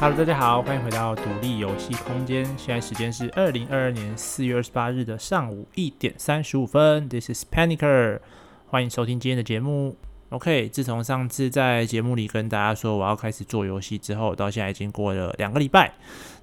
Hello，大家好，欢迎回到独立游戏空间。现在时间是二零二二年四月二十八日的上午一点三十五分。This is Panicer，欢迎收听今天的节目。OK，自从上次在节目里跟大家说我要开始做游戏之后，到现在已经过了两个礼拜。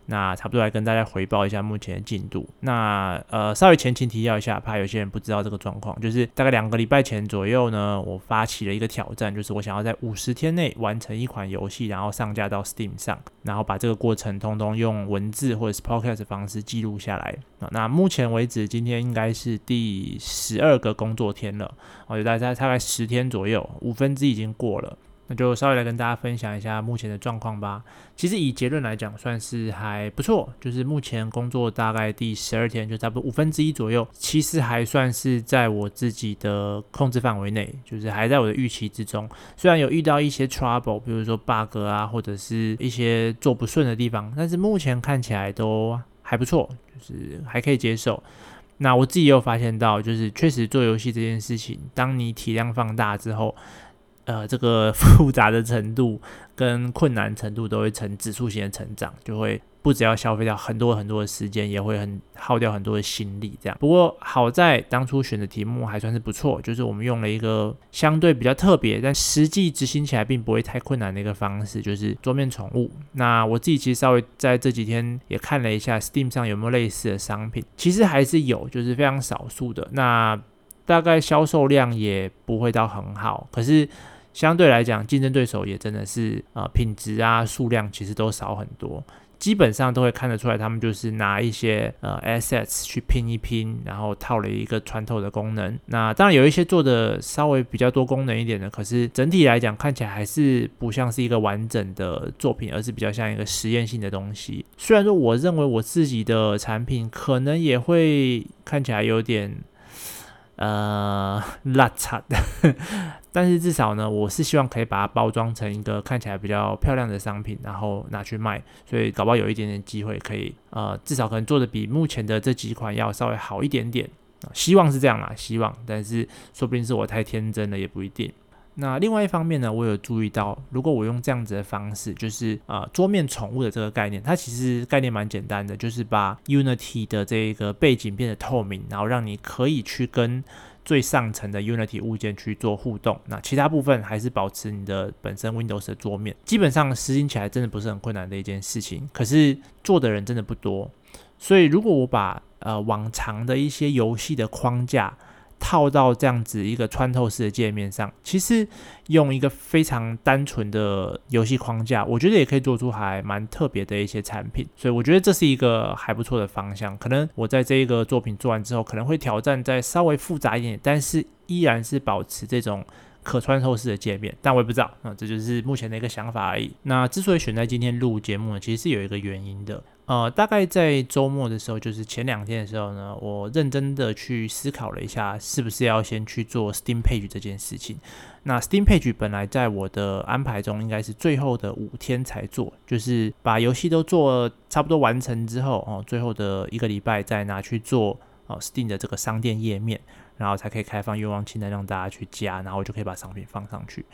那差不多来跟大家回报一下目前的进度。那呃，稍微前情提要一下，怕有些人不知道这个状况，就是大概两个礼拜前左右呢，我发起了一个挑战，就是我想要在五十天内完成一款游戏，然后上架到 Steam 上，然后把这个过程通通用文字或者是 Podcast 的方式记录下来。那目前为止，今天应该是第十二个工作天了，我觉得大概大概十天左右，五分之一已经过了。那就稍微来跟大家分享一下目前的状况吧。其实以结论来讲，算是还不错。就是目前工作大概第十二天，就差不多五分之一左右，其实还算是在我自己的控制范围内，就是还在我的预期之中。虽然有遇到一些 trouble，比如说 bug 啊，或者是一些做不顺的地方，但是目前看起来都还不错，就是还可以接受。那我自己也有发现到，就是确实做游戏这件事情，当你体量放大之后，呃，这个 复杂的程度跟困难程度都会呈指数型的成长，就会不只要消费掉很多很多的时间，也会很耗掉很多的心力。这样，不过好在当初选的题目还算是不错，就是我们用了一个相对比较特别，但实际执行起来并不会太困难的一个方式，就是桌面宠物。那我自己其实稍微在这几天也看了一下 Steam 上有没有类似的商品，其实还是有，就是非常少数的。那大概销售量也不会到很好，可是。相对来讲，竞争对手也真的是呃品质啊数量其实都少很多，基本上都会看得出来，他们就是拿一些呃 assets 去拼一拼，然后套了一个穿透的功能。那当然有一些做的稍微比较多功能一点的，可是整体来讲看起来还是不像是一个完整的作品，而是比较像一个实验性的东西。虽然说我认为我自己的产品可能也会看起来有点。呃，邋遢的，但是至少呢，我是希望可以把它包装成一个看起来比较漂亮的商品，然后拿去卖，所以搞不好有一点点机会可以，呃，至少可能做的比目前的这几款要稍微好一点点，希望是这样啦，希望，但是说不定是我太天真了，也不一定。那另外一方面呢，我有注意到，如果我用这样子的方式，就是呃桌面宠物的这个概念，它其实概念蛮简单的，就是把 Unity 的这个背景变得透明，然后让你可以去跟最上层的 Unity 物件去做互动。那其他部分还是保持你的本身 Windows 的桌面，基本上实行起来真的不是很困难的一件事情。可是做的人真的不多，所以如果我把呃往常的一些游戏的框架，套到这样子一个穿透式的界面上，其实用一个非常单纯的游戏框架，我觉得也可以做出还蛮特别的一些产品。所以我觉得这是一个还不错的方向。可能我在这一个作品做完之后，可能会挑战再稍微复杂一点，但是依然是保持这种可穿透式的界面。但我也不知道，那这就是目前的一个想法而已。那之所以选在今天录节目呢，其实是有一个原因的。呃，大概在周末的时候，就是前两天的时候呢，我认真的去思考了一下，是不是要先去做 Steam Page 这件事情。那 Steam Page 本来在我的安排中，应该是最后的五天才做，就是把游戏都做差不多完成之后，哦，最后的一个礼拜再拿去做哦 Steam 的这个商店页面。然后才可以开放愿望清单让大家去加，然后我就可以把商品放上去。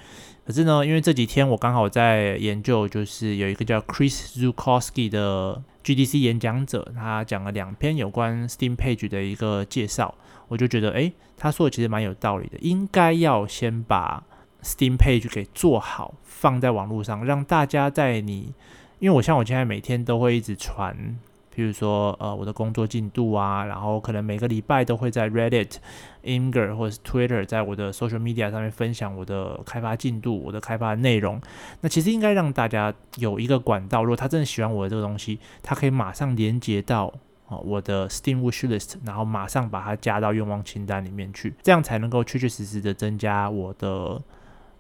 可是呢，因为这几天我刚好在研究，就是有一个叫 Chris Zukowski 的 GDC 演讲者，他讲了两篇有关 Steam Page 的一个介绍，我就觉得，诶，他说的其实蛮有道理的，应该要先把 Steam Page 给做好，放在网络上，让大家在你，因为我像我现在每天都会一直传。譬如说，呃，我的工作进度啊，然后可能每个礼拜都会在 Reddit、Imgur 或者是 Twitter，在我的 social media 上面分享我的开发进度、我的开发内容。那其实应该让大家有一个管道，如果他真的喜欢我的这个东西，他可以马上连接到啊、我的 Steam Wishlist，然后马上把它加到愿望清单里面去，这样才能够确确实实的增加我的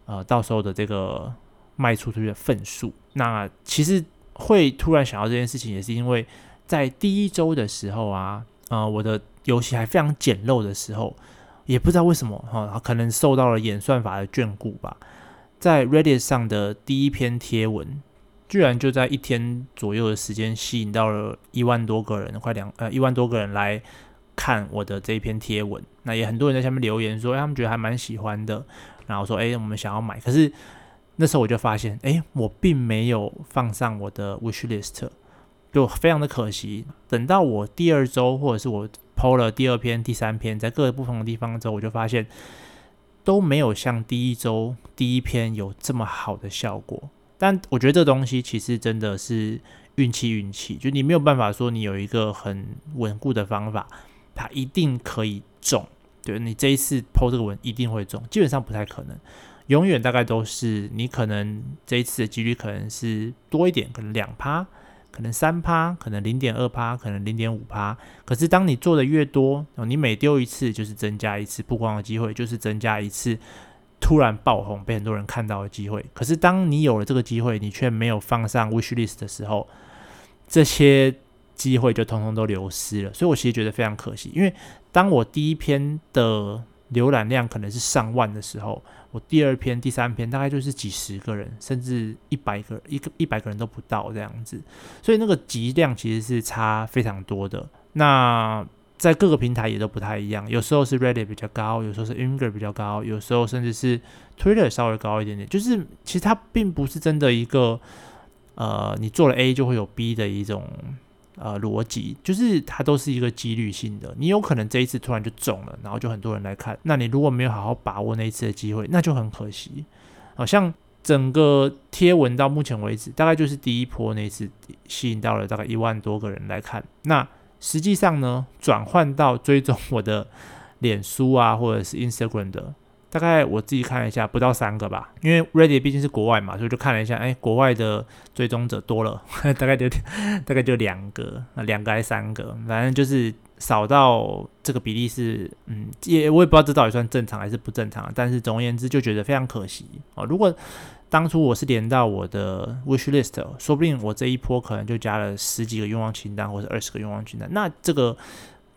呃到时候的这个卖出去的份数。那其实会突然想到这件事情，也是因为。在第一周的时候啊，呃，我的游戏还非常简陋的时候，也不知道为什么哈、哦，可能受到了演算法的眷顾吧，在 Reddit 上的第一篇贴文，居然就在一天左右的时间吸引到了一万多个人，快两呃一万多个人来看我的这一篇贴文。那也很多人在下面留言说，他们觉得还蛮喜欢的，然后说，哎，我们想要买，可是。那时候我就发现，哎，我并没有放上我的 wish list，就非常的可惜。等到我第二周或者是我 po 了第二篇、第三篇，在各个不同的地方之后，我就发现都没有像第一周第一篇有这么好的效果。但我觉得这东西其实真的是运气，运气就你没有办法说你有一个很稳固的方法，它一定可以中。对，你这一次 po 这个文一定会中，基本上不太可能。永远大概都是你可能这一次的几率可能是多一点，可能两趴，可能三趴，可能零点二趴，可能零点五趴。可是当你做的越多，你每丢一次就是增加一次曝光的机会，就是增加一次突然爆红被很多人看到的机会。可是当你有了这个机会，你却没有放上 wish list 的时候，这些机会就通通都流失了。所以我其实觉得非常可惜，因为当我第一篇的浏览量可能是上万的时候。我第二篇、第三篇大概就是几十个人，甚至一百个、一个一百个人都不到这样子，所以那个集量其实是差非常多的。那在各个平台也都不太一样，有时候是 Reddit 比较高，有时候是 Imgur 比较高，有时候甚至是 Twitter 稍微高一点点。就是其实它并不是真的一个，呃，你做了 A 就会有 B 的一种。呃，逻辑就是它都是一个几率性的，你有可能这一次突然就中了，然后就很多人来看。那你如果没有好好把握那一次的机会，那就很可惜。好像整个贴文到目前为止，大概就是第一波那一次吸引到了大概一万多个人来看。那实际上呢，转换到追踪我的脸书啊，或者是 Instagram 的。大概我自己看了一下，不到三个吧，因为 Reddit 毕竟是国外嘛，所以就看了一下，哎，国外的追踪者多了，大概就 大概就两个，两个还三个，反正就是少到这个比例是，嗯，也我也不知道这到底算正常还是不正常，但是总而言之就觉得非常可惜哦。如果当初我是连到我的 Wish List，说不定我这一波可能就加了十几个愿望清单或者二十个愿望清单，那这个。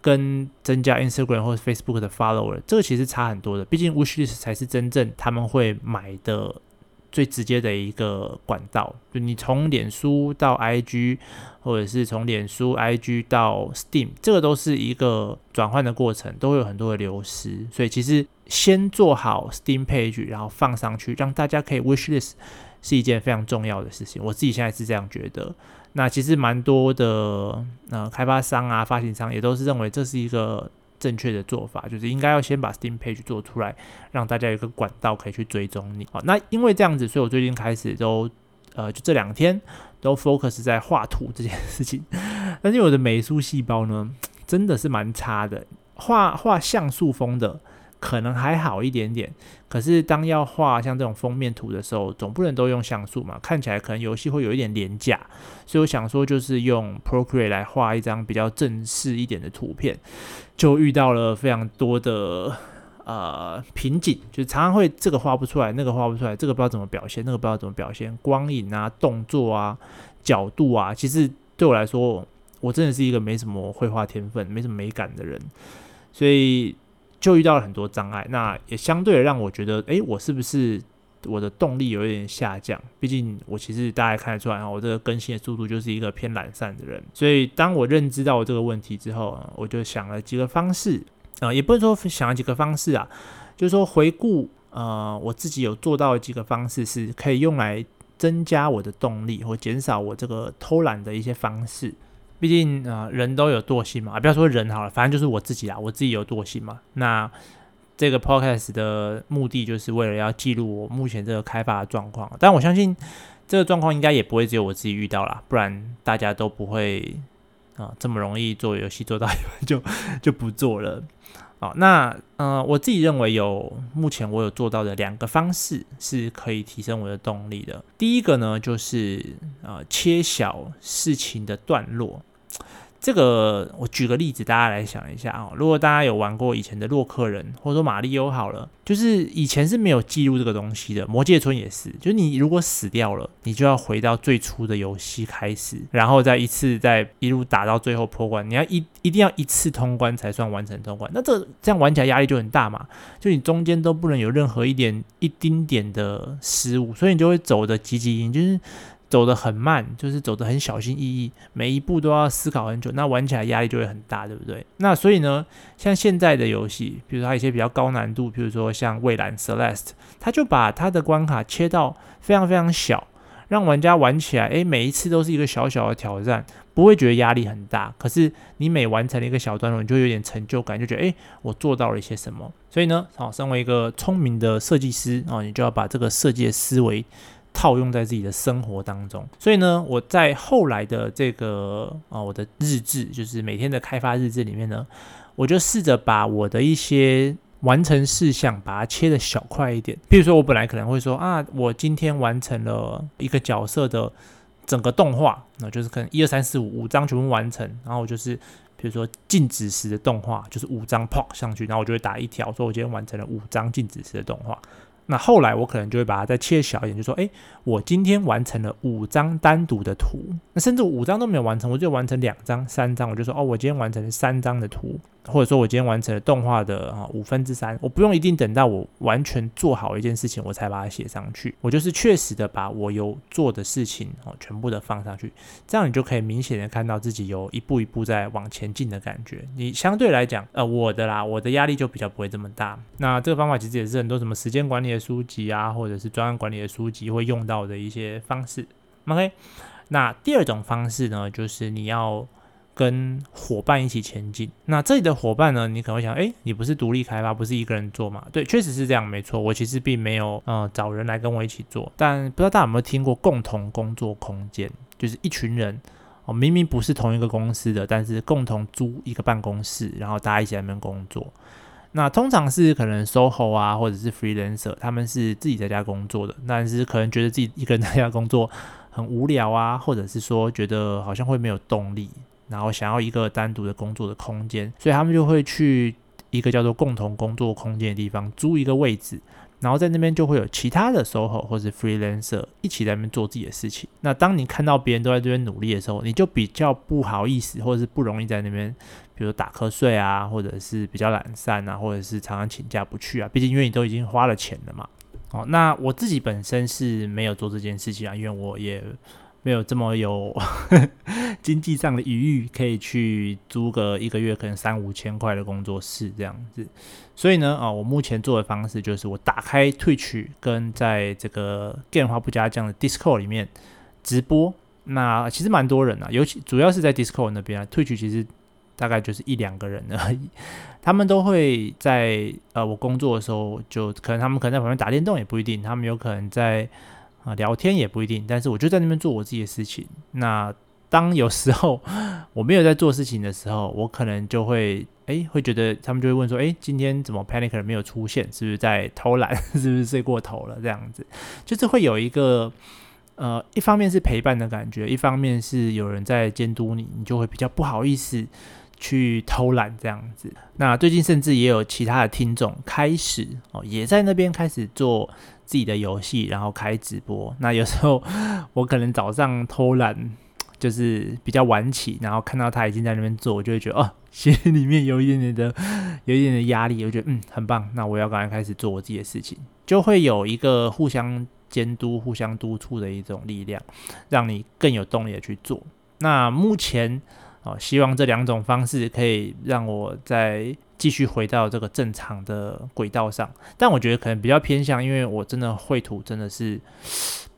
跟增加 Instagram 或者 Facebook 的 follower，这个其实差很多的。毕竟 Wishlist 才是真正他们会买的最直接的一个管道。就你从脸书到 IG，或者是从脸书 IG 到 Steam，这个都是一个转换的过程，都会有很多的流失。所以其实先做好 Steam page，然后放上去，让大家可以 Wishlist，是一件非常重要的事情。我自己现在是这样觉得。那其实蛮多的，呃，开发商啊、发行商也都是认为这是一个正确的做法，就是应该要先把 Steam Page 做出来，让大家有一个管道可以去追踪你。好，那因为这样子，所以我最近开始都，呃，就这两天都 focus 在画图这件事情。但是我的美术细胞呢，真的是蛮差的，画画像素风的。可能还好一点点，可是当要画像这种封面图的时候，总不能都用像素嘛，看起来可能游戏会有一点廉价，所以我想说就是用 Procreate 来画一张比较正式一点的图片，就遇到了非常多的呃瓶颈，就常常会这个画不出来，那个画不出来，这个不知道怎么表现，那个不知道怎么表现，光影啊、动作啊、角度啊，其实对我来说，我真的是一个没什么绘画天分、没什么美感的人，所以。就遇到了很多障碍，那也相对的让我觉得，诶，我是不是我的动力有一点下降？毕竟我其实大家看得出来啊，我这个更新的速度就是一个偏懒散的人。所以当我认知到我这个问题之后，我就想了几个方式，啊、也不是说想了几个方式啊，就是说回顾，呃，我自己有做到的几个方式是可以用来增加我的动力或减少我这个偷懒的一些方式。毕竟啊、人都有惰性嘛，啊，不要说人好了，反正就是我自己啦，我自己有惰性嘛。那这个 podcast 的目的就是为了要记录我目前这个开发的状况，但我相信这个状况应该也不会只有我自己遇到啦，不然大家都不会啊、这么容易做游戏做到一半就就不做了。好，那呃，我自己认为有目前我有做到的两个方式是可以提升我的动力的。第一个呢，就是呃，切小事情的段落。这个我举个例子，大家来想一下啊。如果大家有玩过以前的洛克人，或者说马里欧好了，就是以前是没有记录这个东西的。魔界村也是，就是你如果死掉了，你就要回到最初的游戏开始，然后再一次再一路打到最后破关。你要一一定要一次通关才算完成通关。那这这样玩起来压力就很大嘛，就你中间都不能有任何一点一丁点的失误，所以你就会走的急急营，就是。走得很慢，就是走得很小心翼翼，每一步都要思考很久，那玩起来压力就会很大，对不对？那所以呢，像现在的游戏，比如说它一些比较高难度，比如说像蔚蓝 Celeste，它就把它的关卡切到非常非常小，让玩家玩起来，诶，每一次都是一个小小的挑战，不会觉得压力很大。可是你每完成了一个小段落，你就有点成就感，就觉得诶，我做到了一些什么。所以呢，好，身为一个聪明的设计师啊，你就要把这个设计的思维。套用在自己的生活当中，所以呢，我在后来的这个啊，我的日志，就是每天的开发日志里面呢，我就试着把我的一些完成事项，把它切得小块一点。比如说，我本来可能会说啊，我今天完成了一个角色的整个动画，那就是可能一二三四五五张全部完成，然后我就是比如说静止时的动画，就是五张 pop 上去，然后我就会打一条，说我今天完成了五张静止时的动画。那后来我可能就会把它再切小一点，就说，哎，我今天完成了五张单独的图，那甚至五张都没有完成，我就完成两张、三张，我就说，哦，我今天完成了三张的图。或者说，我今天完成了动画的啊五分之三，我不用一定等到我完全做好一件事情，我才把它写上去。我就是确实的把我有做的事情哦全部的放上去，这样你就可以明显的看到自己有一步一步在往前进的感觉。你相对来讲，呃，我的啦，我的压力就比较不会这么大。那这个方法其实也是很多什么时间管理的书籍啊，或者是专案管理的书籍会用到的一些方式。OK，那第二种方式呢，就是你要。跟伙伴一起前进。那这里的伙伴呢？你可能会想，诶，你不是独立开发，不是一个人做嘛？对，确实是这样，没错。我其实并没有呃找人来跟我一起做。但不知道大家有没有听过共同工作空间？就是一群人哦，明明不是同一个公司的，但是共同租一个办公室，然后大家一起在那边工作。那通常是可能 SOHO 啊，或者是 freelancer，他们是自己在家工作的，但是可能觉得自己一个人在家工作很无聊啊，或者是说觉得好像会没有动力。然后想要一个单独的工作的空间，所以他们就会去一个叫做共同工作空间的地方租一个位置，然后在那边就会有其他的 SOHO 或者 freelancer 一起在那边做自己的事情。那当你看到别人都在这边努力的时候，你就比较不好意思，或者是不容易在那边，比如打瞌睡啊，或者是比较懒散啊，或者是常常请假不去啊。毕竟因为你都已经花了钱了嘛。哦，那我自己本身是没有做这件事情啊，因为我也。没有这么有经济上的余裕，可以去租个一个月可能三五千块的工作室这样子。所以呢，啊，我目前做的方式就是我打开 Twitch，跟在这个电话不加酱的 Discord 里面直播。那其实蛮多人啊，尤其主要是在 Discord 那边啊，Twitch 其实大概就是一两个人而已。他们都会在呃我工作的时候，就可能他们可能在旁边打电动也不一定，他们有可能在。啊，聊天也不一定，但是我就在那边做我自己的事情。那当有时候我没有在做事情的时候，我可能就会诶会觉得他们就会问说，诶，今天怎么 panic 没有出现？是不是在偷懒？是不是睡过头了？这样子，就是会有一个呃，一方面是陪伴的感觉，一方面是有人在监督你，你就会比较不好意思去偷懒这样子。那最近甚至也有其他的听众开始哦，也在那边开始做。自己的游戏，然后开直播。那有时候我可能早上偷懒，就是比较晚起，然后看到他已经在那边做，我就会觉得哦，心里面有一点点的，有一点点的压力。我觉得嗯，很棒。那我要赶快开始做我自己的事情，就会有一个互相监督、互相督促的一种力量，让你更有动力的去做。那目前哦，希望这两种方式可以让我在。继续回到这个正常的轨道上，但我觉得可能比较偏向，因为我真的绘图真的是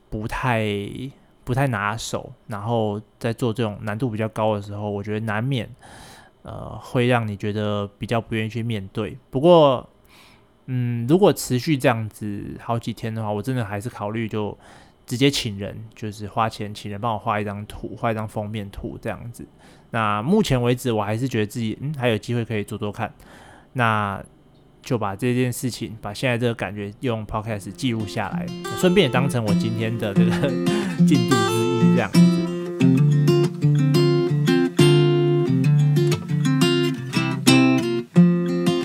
不太不太拿手，然后在做这种难度比较高的时候，我觉得难免呃会让你觉得比较不愿意去面对。不过，嗯，如果持续这样子好几天的话，我真的还是考虑就直接请人，就是花钱请人帮我画一张图，画一张封面图这样子。那目前为止，我还是觉得自己嗯还有机会可以做做看，那就把这件事情，把现在这个感觉用 Podcast 记录下来，顺便也当成我今天的这个进度之一这样。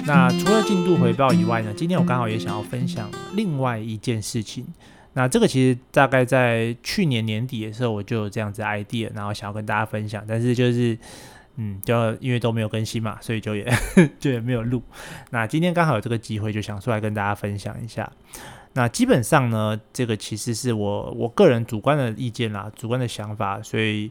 那除了进度回报以外呢，今天我刚好也想要分享另外一件事情。那这个其实大概在去年年底的时候，我就有这样子 idea，然后想要跟大家分享，但是就是，嗯，就因为都没有更新嘛，所以就也 就也没有录。那今天刚好有这个机会，就想出来跟大家分享一下。那基本上呢，这个其实是我我个人主观的意见啦，主观的想法，所以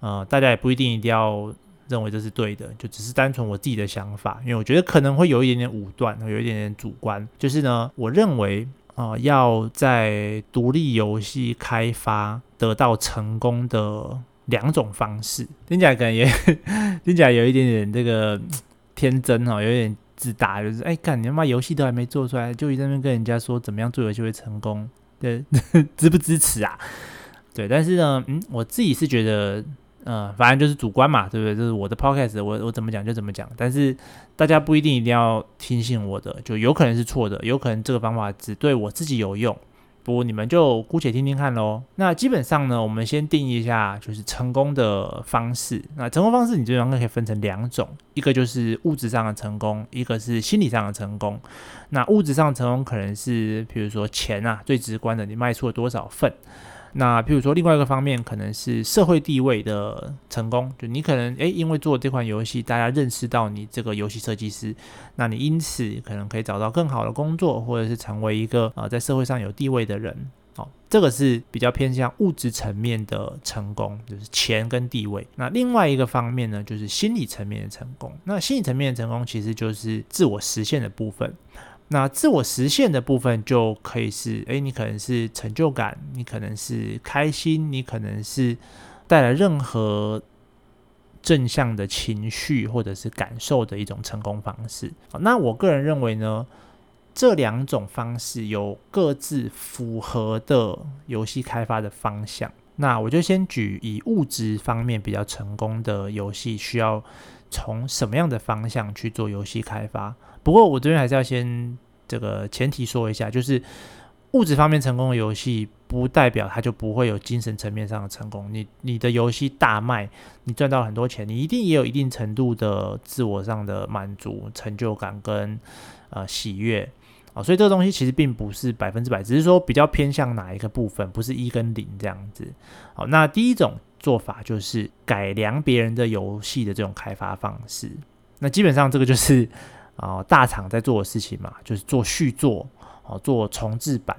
呃，大家也不一定一定要认为这是对的，就只是单纯我自己的想法，因为我觉得可能会有一点点武断，有一点点主观。就是呢，我认为啊、要在独立游戏开发得到成功的两种方式，听起来可能也 听起来有一点点这个 天真哈，有点。自大就是哎，干你他妈游戏都还没做出来，就一在那边跟人家说怎么样做游戏会成功，对，支不支持啊？对，但是呢，嗯，我自己是觉得，呃，反正就是主观嘛，对不对？就是我的 podcast，我我怎么讲就怎么讲。但是大家不一定一定要听信我的，就有可能是错的，有可能这个方法只对我自己有用。不，你们就姑且听听看喽。那基本上呢，我们先定义一下，就是成功的方式。那成功方式，你最主要可以分成两种，一个就是物质上的成功，一个是心理上的成功。那物质上的成功可能是，比如说钱啊，最直观的，你卖出了多少份。那譬如说，另外一个方面可能是社会地位的成功，就你可能诶，因为做这款游戏，大家认识到你这个游戏设计师，那你因此可能可以找到更好的工作，或者是成为一个啊、呃、在社会上有地位的人。哦，这个是比较偏向物质层面的成功，就是钱跟地位。那另外一个方面呢，就是心理层面的成功。那心理层面的成功其实就是自我实现的部分。那自我实现的部分就可以是，诶，你可能是成就感，你可能是开心，你可能是带来任何正向的情绪或者是感受的一种成功方式。那我个人认为呢，这两种方式有各自符合的游戏开发的方向。那我就先举以物质方面比较成功的游戏，需要从什么样的方向去做游戏开发？不过我这边还是要先这个前提说一下，就是物质方面成功的游戏，不代表它就不会有精神层面上的成功。你你的游戏大卖，你赚到很多钱，你一定也有一定程度的自我上的满足、成就感跟呃喜悦啊。所以这个东西其实并不是百分之百，只是说比较偏向哪一个部分，不是一跟零这样子。好，那第一种做法就是改良别人的游戏的这种开发方式。那基本上这个就是。啊，大厂在做的事情嘛，就是做续作，哦，做重制版，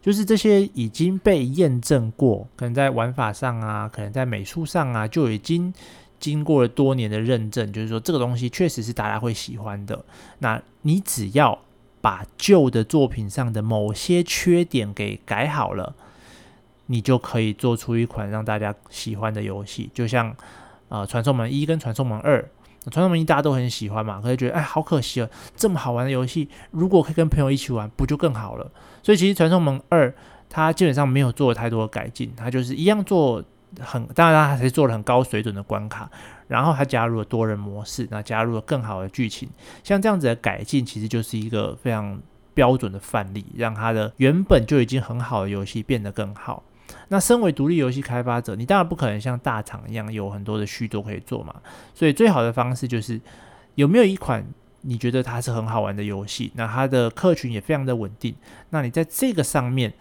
就是这些已经被验证过，可能在玩法上啊，可能在美术上啊，就已经经过了多年的认证，就是说这个东西确实是大家会喜欢的。那你只要把旧的作品上的某些缺点给改好了，你就可以做出一款让大家喜欢的游戏，就像呃，传送门一跟传送门二。传送门一大家都很喜欢嘛，可是觉得哎，好可惜哦，这么好玩的游戏，如果可以跟朋友一起玩，不就更好了？所以其实传送门二它基本上没有做太多的改进，它就是一样做很，当然它还是做了很高水准的关卡，然后它加入了多人模式，那加入了更好的剧情，像这样子的改进，其实就是一个非常标准的范例，让它的原本就已经很好的游戏变得更好。那身为独立游戏开发者，你当然不可能像大厂一样有很多的续作可以做嘛。所以最好的方式就是有没有一款你觉得它是很好玩的游戏，那它的客群也非常的稳定。那你在这个上面，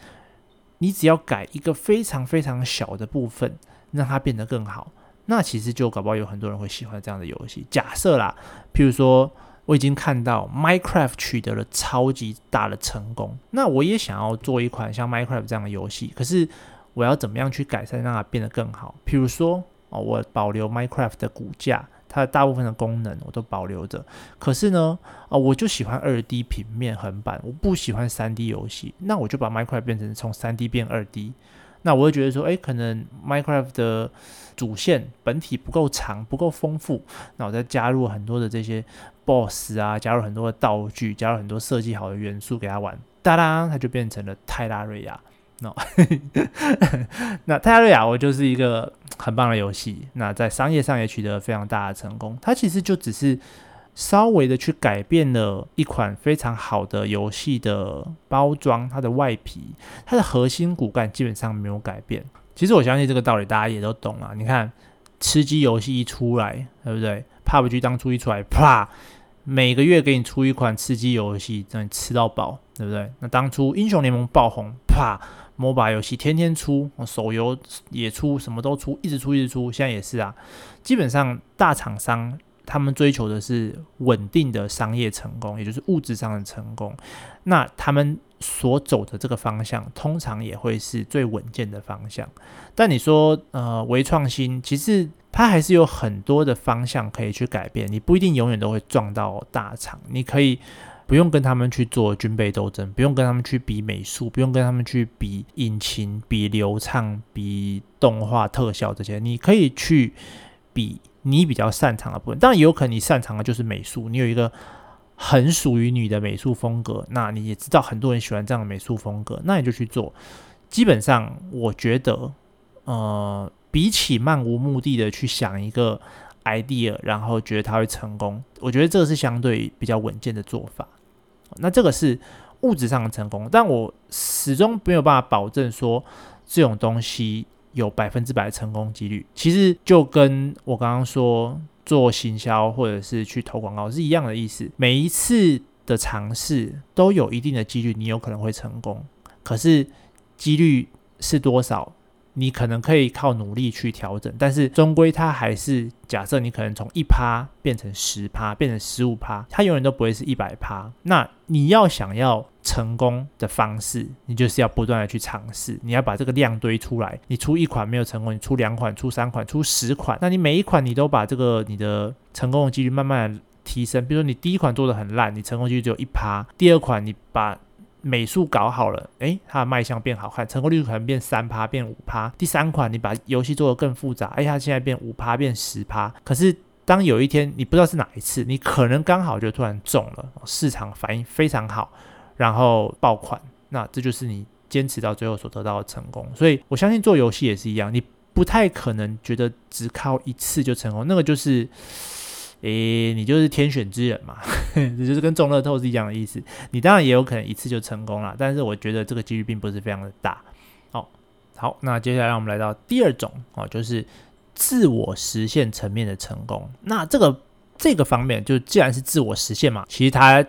你只要改一个非常非常小的部分，让它变得更好，那其实就搞不好有很多人会喜欢这样的游戏。假设啦，譬如说我已经看到 Minecraft 取得了超级大的成功，那我也想要做一款像 Minecraft 这样的游戏，可是。我要怎么样去改善，让它变得更好？譬如说，哦，我保留 Minecraft 的骨架，它的大部分的功能我都保留着。可是呢，哦，我就喜欢二 D 平面横版，我不喜欢三 D 游戏。那我就把 Minecraft 变成从三 D 变二 D。那我会觉得说，诶，可能 Minecraft 的主线本体不够长，不够丰富。那我再加入很多的这些 BOSS 啊，加入很多的道具，加入很多设计好的元素给它玩，哒哒，它就变成了泰拉瑞亚。No，那泰拉瑞亚我就是一个很棒的游戏，那在商业上也取得了非常大的成功。它其实就只是稍微的去改变了一款非常好的游戏的包装，它的外皮，它的核心骨干基本上没有改变。其实我相信这个道理大家也都懂了。你看吃鸡游戏一出来，对不对？PUBG 当初一出来，啪，每个月给你出一款吃鸡游戏，让你吃到饱，对不对？那当初英雄联盟爆红，啪。MOBA 游戏天天出，手游也出，什么都出，一直出一直出。现在也是啊，基本上大厂商他们追求的是稳定的商业成功，也就是物质上的成功。那他们所走的这个方向，通常也会是最稳健的方向。但你说，呃，微创新，其实它还是有很多的方向可以去改变。你不一定永远都会撞到大厂，你可以不用跟他们去做军备斗争，不用跟他们去比美术，不用跟他们去比引擎、比流畅、比动画特效这些，你可以去比你比较擅长的部分。当然，也有可能你擅长的就是美术，你有一个。很属于你的美术风格，那你也知道很多人喜欢这样的美术风格，那你就去做。基本上，我觉得，呃，比起漫无目的的去想一个 idea，然后觉得它会成功，我觉得这个是相对比较稳健的做法。那这个是物质上的成功，但我始终没有办法保证说这种东西有百分之百的成功几率。其实就跟我刚刚说。做行销或者是去投广告是一样的意思。每一次的尝试都有一定的几率，你有可能会成功。可是几率是多少？你可能可以靠努力去调整，但是终归它还是假设你可能从一趴变成十趴，变成十五趴，它永远都不会是一百趴。那你要想要成功的方式，你就是要不断的去尝试，你要把这个量堆出来。你出一款没有成功，你出两款、出三款、出十款，那你每一款你都把这个你的成功的几率慢慢的提升。比如说你第一款做的很烂，你成功几率只有一趴；第二款你把美术搞好了，诶，它的卖相变好看，成功率可能变三趴，变五趴。第三款你把游戏做得更复杂，诶，它现在变五趴，变十趴。可是当有一天你不知道是哪一次，你可能刚好就突然中了，市场反应非常好，然后爆款，那这就是你坚持到最后所得到的成功。所以我相信做游戏也是一样，你不太可能觉得只靠一次就成功，那个就是。诶，你就是天选之人嘛，这就是跟中乐透是一样的意思。你当然也有可能一次就成功了，但是我觉得这个几率并不是非常的大。哦，好，那接下来让我们来到第二种哦，就是自我实现层面的成功。那这个这个方面，就既然是自我实现嘛，其实它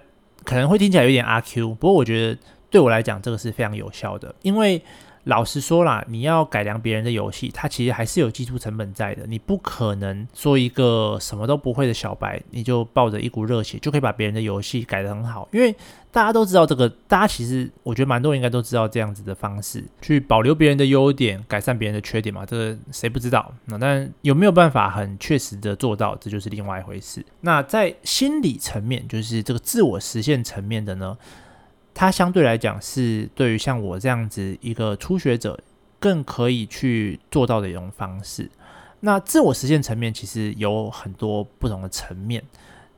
可能会听起来有点阿 Q，不过我觉得对我来讲，这个是非常有效的，因为。老实说啦，你要改良别人的游戏，它其实还是有技术成本在的。你不可能说一个什么都不会的小白，你就抱着一股热血就可以把别人的游戏改得很好。因为大家都知道这个，大家其实我觉得蛮多人应该都知道这样子的方式去保留别人的优点，改善别人的缺点嘛。这个谁不知道？那但有没有办法很确实的做到，这就是另外一回事。那在心理层面，就是这个自我实现层面的呢？它相对来讲是对于像我这样子一个初学者更可以去做到的一种方式。那自我实现层面其实有很多不同的层面，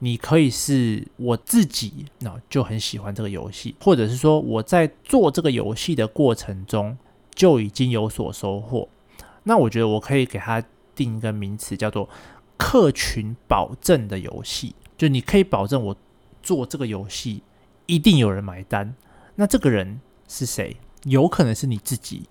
你可以是我自己，那就很喜欢这个游戏，或者是说我在做这个游戏的过程中就已经有所收获。那我觉得我可以给它定一个名词，叫做客群保证的游戏，就你可以保证我做这个游戏。一定有人买单，那这个人是谁？有可能是你自己，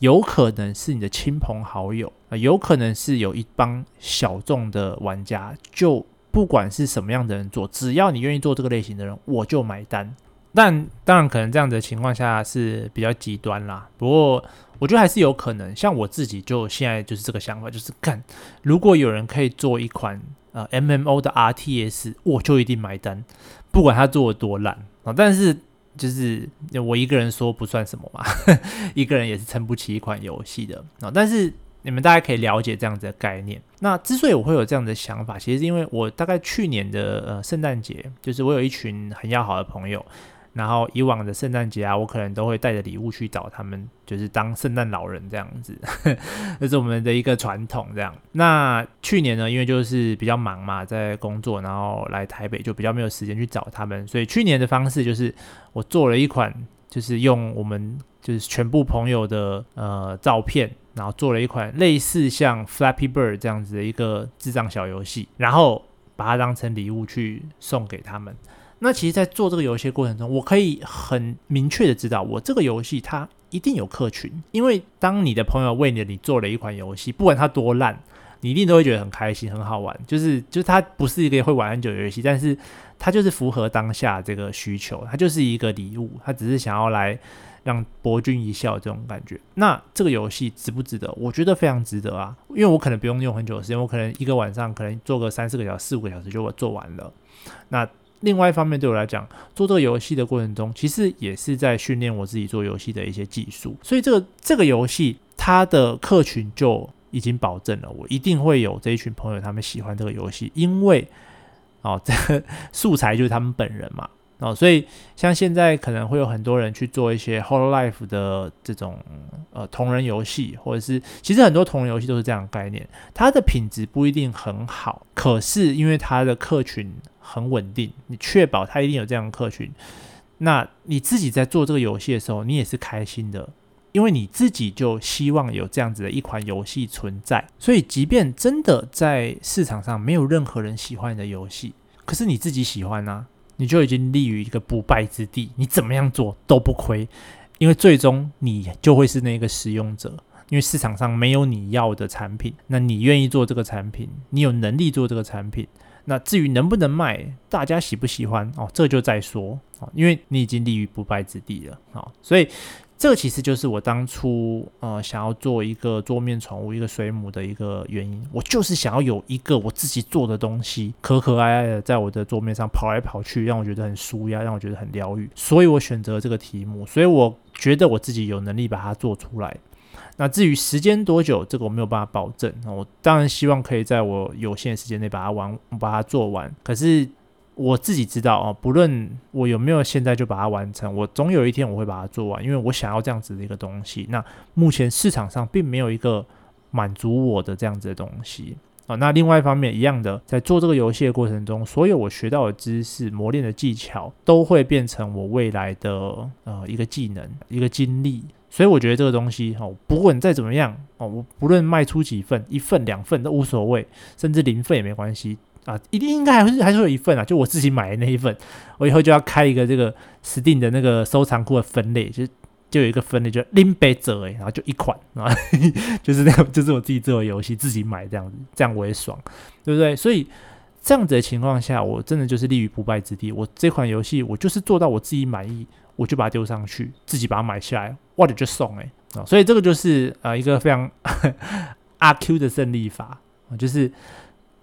有可能是你的亲朋好友，啊，有可能是有一帮小众的玩家。就不管是什么样的人做，只要你愿意做这个类型的人，我就买单。但当然，可能这样的情况下是比较极端啦。不过，我觉得还是有可能。像我自己，就现在就是这个想法，就是看如果有人可以做一款呃 MMO 的 RTS，我就一定买单。不管他做的多烂啊，但是就是我一个人说不算什么嘛，一个人也是撑不起一款游戏的啊。但是你们大家可以了解这样子的概念。那之所以我会有这样的想法，其实是因为我大概去年的呃圣诞节，就是我有一群很要好的朋友。然后以往的圣诞节啊，我可能都会带着礼物去找他们，就是当圣诞老人这样子，这是我们的一个传统。这样，那去年呢，因为就是比较忙嘛，在工作，然后来台北就比较没有时间去找他们，所以去年的方式就是我做了一款，就是用我们就是全部朋友的呃照片，然后做了一款类似像 Flappy Bird 这样子的一个智障小游戏，然后把它当成礼物去送给他们。那其实，在做这个游戏过程中，我可以很明确的知道，我这个游戏它一定有客群，因为当你的朋友为了你做了一款游戏，不管它多烂，你一定都会觉得很开心、很好玩。就是，就是它不是一个会玩很久的游戏，但是它就是符合当下这个需求，它就是一个礼物，它只是想要来让博君一笑这种感觉。那这个游戏值不值得？我觉得非常值得啊，因为我可能不用用很久的时间，我可能一个晚上可能做个三四个小时、四五个小时就做完了。那另外一方面，对我来讲，做这个游戏的过程中，其实也是在训练我自己做游戏的一些技术。所以这个这个游戏它的客群就已经保证了，我一定会有这一群朋友，他们喜欢这个游戏，因为哦，这个素材就是他们本人嘛。哦，所以像现在可能会有很多人去做一些 Hololive 的这种呃同人游戏，或者是其实很多同人游戏都是这样的概念，它的品质不一定很好，可是因为它的客群很稳定，你确保它一定有这样的客群，那你自己在做这个游戏的时候，你也是开心的，因为你自己就希望有这样子的一款游戏存在，所以即便真的在市场上没有任何人喜欢你的游戏，可是你自己喜欢啊。你就已经立于一个不败之地，你怎么样做都不亏，因为最终你就会是那个使用者，因为市场上没有你要的产品，那你愿意做这个产品，你有能力做这个产品，那至于能不能卖，大家喜不喜欢哦，这就再说哦，因为你已经立于不败之地了啊，所以。这个其实就是我当初呃想要做一个桌面宠物、一个水母的一个原因。我就是想要有一个我自己做的东西，可可爱爱的在我的桌面上跑来跑去，让我觉得很舒压，让我觉得很疗愈。所以我选择这个题目，所以我觉得我自己有能力把它做出来。那至于时间多久，这个我没有办法保证。我当然希望可以在我有限的时间内把它完，把它做完。可是。我自己知道哦，不论我有没有现在就把它完成，我总有一天我会把它做完，因为我想要这样子的一个东西。那目前市场上并没有一个满足我的这样子的东西啊。那另外一方面，一样的，在做这个游戏的过程中，所有我学到的知识、磨练的技巧，都会变成我未来的呃一个技能、一个经历。所以我觉得这个东西哦，不管再怎么样哦，我不论卖出几份，一份两份都无所谓，甚至零份也没关系。啊，一定应该还是还是有一份啊，就我自己买的那一份，我以后就要开一个这个 Steam 的那个收藏库的分类，就就有一个分类，就林北者哎，然后就一款啊，就是那个就是我自己做的游戏，自己买这样子，这样我也爽，对不对？所以这样子的情况下，我真的就是立于不败之地。我这款游戏，我就是做到我自己满意，我就把它丢上去，自己把它买下来，我就送哎啊，所以这个就是呃一个非常 阿 Q 的胜利法啊，就是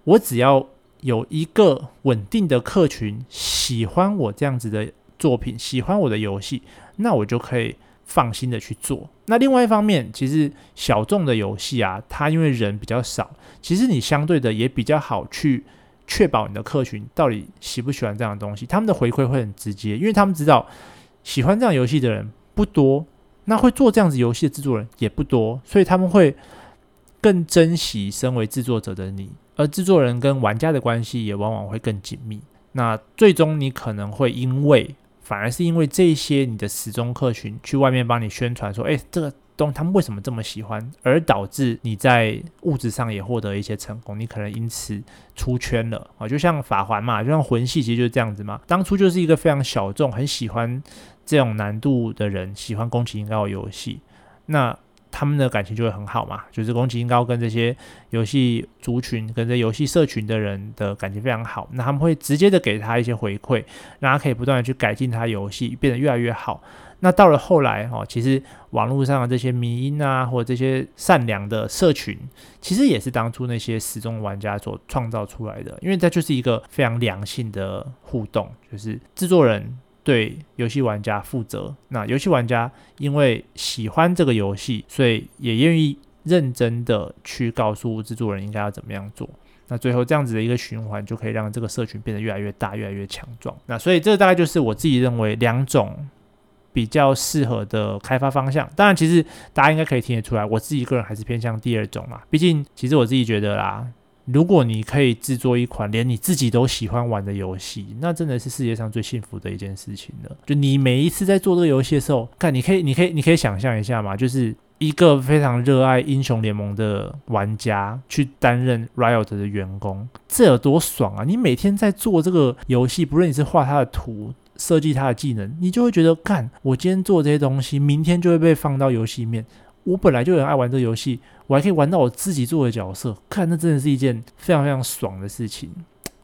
我只要。有一个稳定的客群喜欢我这样子的作品，喜欢我的游戏，那我就可以放心的去做。那另外一方面，其实小众的游戏啊，它因为人比较少，其实你相对的也比较好去确保你的客群到底喜不喜欢这样的东西。他们的回馈会很直接，因为他们知道喜欢这样游戏的人不多，那会做这样子游戏的制作人也不多，所以他们会更珍惜身为制作者的你。而制作人跟玩家的关系也往往会更紧密。那最终你可能会因为，反而是因为这些你的死忠客群去外面帮你宣传说，哎，这个东他们为什么这么喜欢，而导致你在物质上也获得一些成功，你可能因此出圈了啊。就像法环嘛，就像魂系，其实就是这样子嘛。当初就是一个非常小众、很喜欢这种难度的人，喜欢宫崎英高的游戏。那他们的感情就会很好嘛，就是宫崎英高跟这些游戏族群、跟这游戏社群的人的感情非常好，那他们会直接的给他一些回馈，让他可以不断的去改进他游戏，变得越来越好。那到了后来哦，其实网络上的这些迷因啊，或者这些善良的社群，其实也是当初那些时钟玩家所创造出来的，因为这就是一个非常良性的互动，就是制作人。对游戏玩家负责，那游戏玩家因为喜欢这个游戏，所以也愿意认真的去告诉制作人应该要怎么样做。那最后这样子的一个循环，就可以让这个社群变得越来越大，越来越强壮。那所以这大概就是我自己认为两种比较适合的开发方向。当然，其实大家应该可以听得出来，我自己个人还是偏向第二种嘛。毕竟，其实我自己觉得啦。如果你可以制作一款连你自己都喜欢玩的游戏，那真的是世界上最幸福的一件事情了。就你每一次在做这个游戏的时候，看你可以，你可以，你可以想象一下嘛，就是一个非常热爱英雄联盟的玩家去担任 Riot 的员工，这有多爽啊！你每天在做这个游戏，不论你是画他的图、设计他的技能，你就会觉得，干，我今天做这些东西，明天就会被放到游戏里面。我本来就很爱玩这个游戏，我还可以玩到我自己做的角色，看那真的是一件非常非常爽的事情。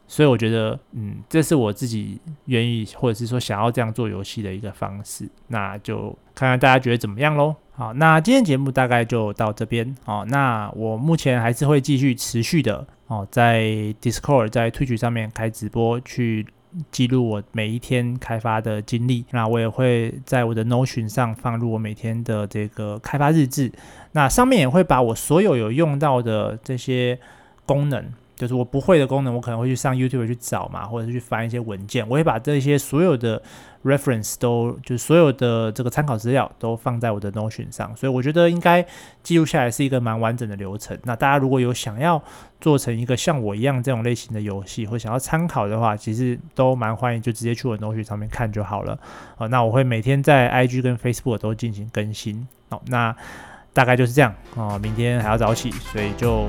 所以我觉得，嗯，这是我自己愿意或者是说想要这样做游戏的一个方式。那就看看大家觉得怎么样喽。好，那今天节目大概就到这边。好，那我目前还是会继续持续的哦，在 Discord 在 Twitch 上面开直播去。记录我每一天开发的经历，那我也会在我的 Notion 上放入我每天的这个开发日志，那上面也会把我所有有用到的这些功能。就是我不会的功能，我可能会去上 YouTube 去找嘛，或者是去翻一些文件。我会把这些所有的 reference 都，就是所有的这个参考资料都放在我的 Notion 上。所以我觉得应该记录下来是一个蛮完整的流程。那大家如果有想要做成一个像我一样这种类型的游戏，或想要参考的话，其实都蛮欢迎，就直接去我的 Notion 上面看就好了。好，那我会每天在 IG 跟 Facebook 都进行更新。好，那。大概就是这样哦，明天还要早起，所以就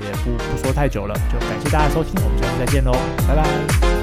也不不说太久了，就感谢大家收听，我们下次再见喽，拜拜。